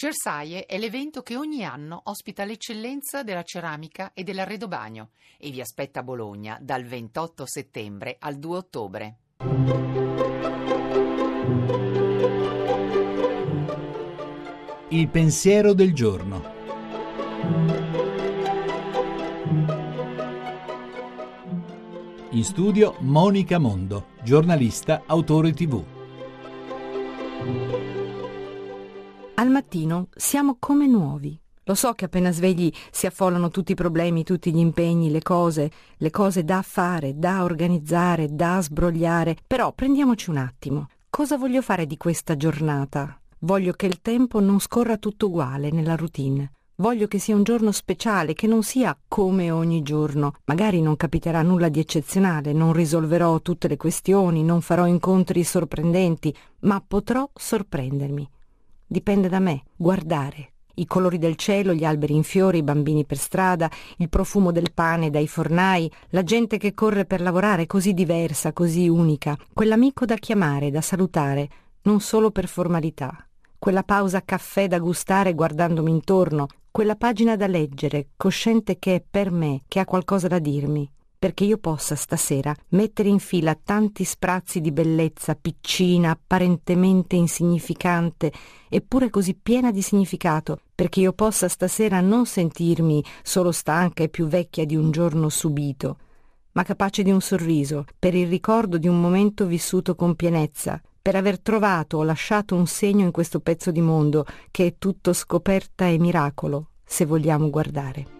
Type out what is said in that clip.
Cersaie è l'evento che ogni anno ospita l'eccellenza della ceramica e dell'arredobagno e vi aspetta a Bologna dal 28 settembre al 2 ottobre. Il pensiero del giorno. In studio Monica Mondo, giornalista, autore tv. Al mattino siamo come nuovi. Lo so che appena svegli si affollano tutti i problemi, tutti gli impegni, le cose, le cose da fare, da organizzare, da sbrogliare, però prendiamoci un attimo. Cosa voglio fare di questa giornata? Voglio che il tempo non scorra tutto uguale nella routine. Voglio che sia un giorno speciale, che non sia come ogni giorno. Magari non capiterà nulla di eccezionale, non risolverò tutte le questioni, non farò incontri sorprendenti, ma potrò sorprendermi. Dipende da me, guardare. I colori del cielo, gli alberi in fiore, i bambini per strada, il profumo del pane dai fornai, la gente che corre per lavorare così diversa, così unica, quell'amico da chiamare, da salutare, non solo per formalità. Quella pausa caffè da gustare guardandomi intorno, quella pagina da leggere, cosciente che è per me, che ha qualcosa da dirmi perché io possa stasera mettere in fila tanti sprazzi di bellezza piccina, apparentemente insignificante, eppure così piena di significato, perché io possa stasera non sentirmi solo stanca e più vecchia di un giorno subito, ma capace di un sorriso, per il ricordo di un momento vissuto con pienezza, per aver trovato o lasciato un segno in questo pezzo di mondo che è tutto scoperta e miracolo, se vogliamo guardare.